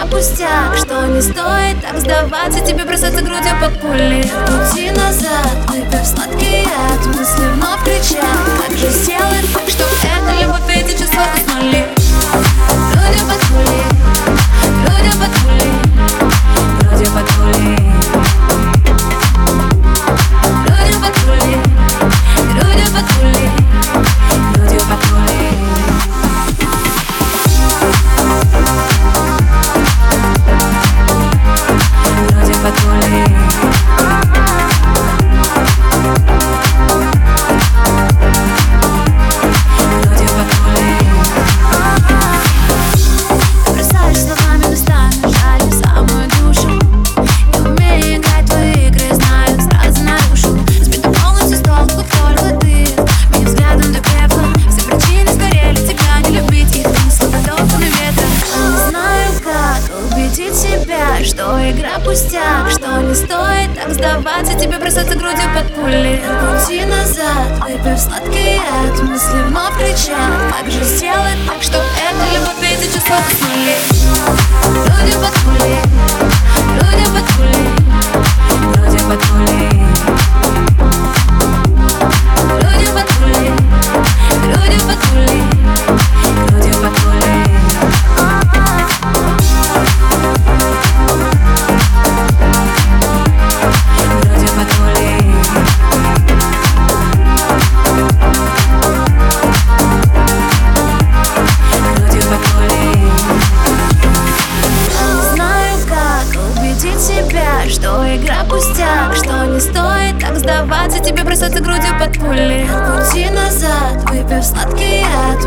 вчера пустяк Что не стоит так сдаваться Тебе бросаться грудью под пули Пути назад, выпив сладкий яд Мысли вновь кричат Что игра пустяк Что не стоит так сдаваться? Тебе бросаться грудью под пули. Пути назад, выпив сладкий яд Мысли вновь кричат. Как же сделать так, Чтоб эта любовь, эти чувства уснули Грудью себя, что игра пустяк Что не стоит так сдаваться, тебе бросаться грудью под пули. Пути назад, выпив сладкий яд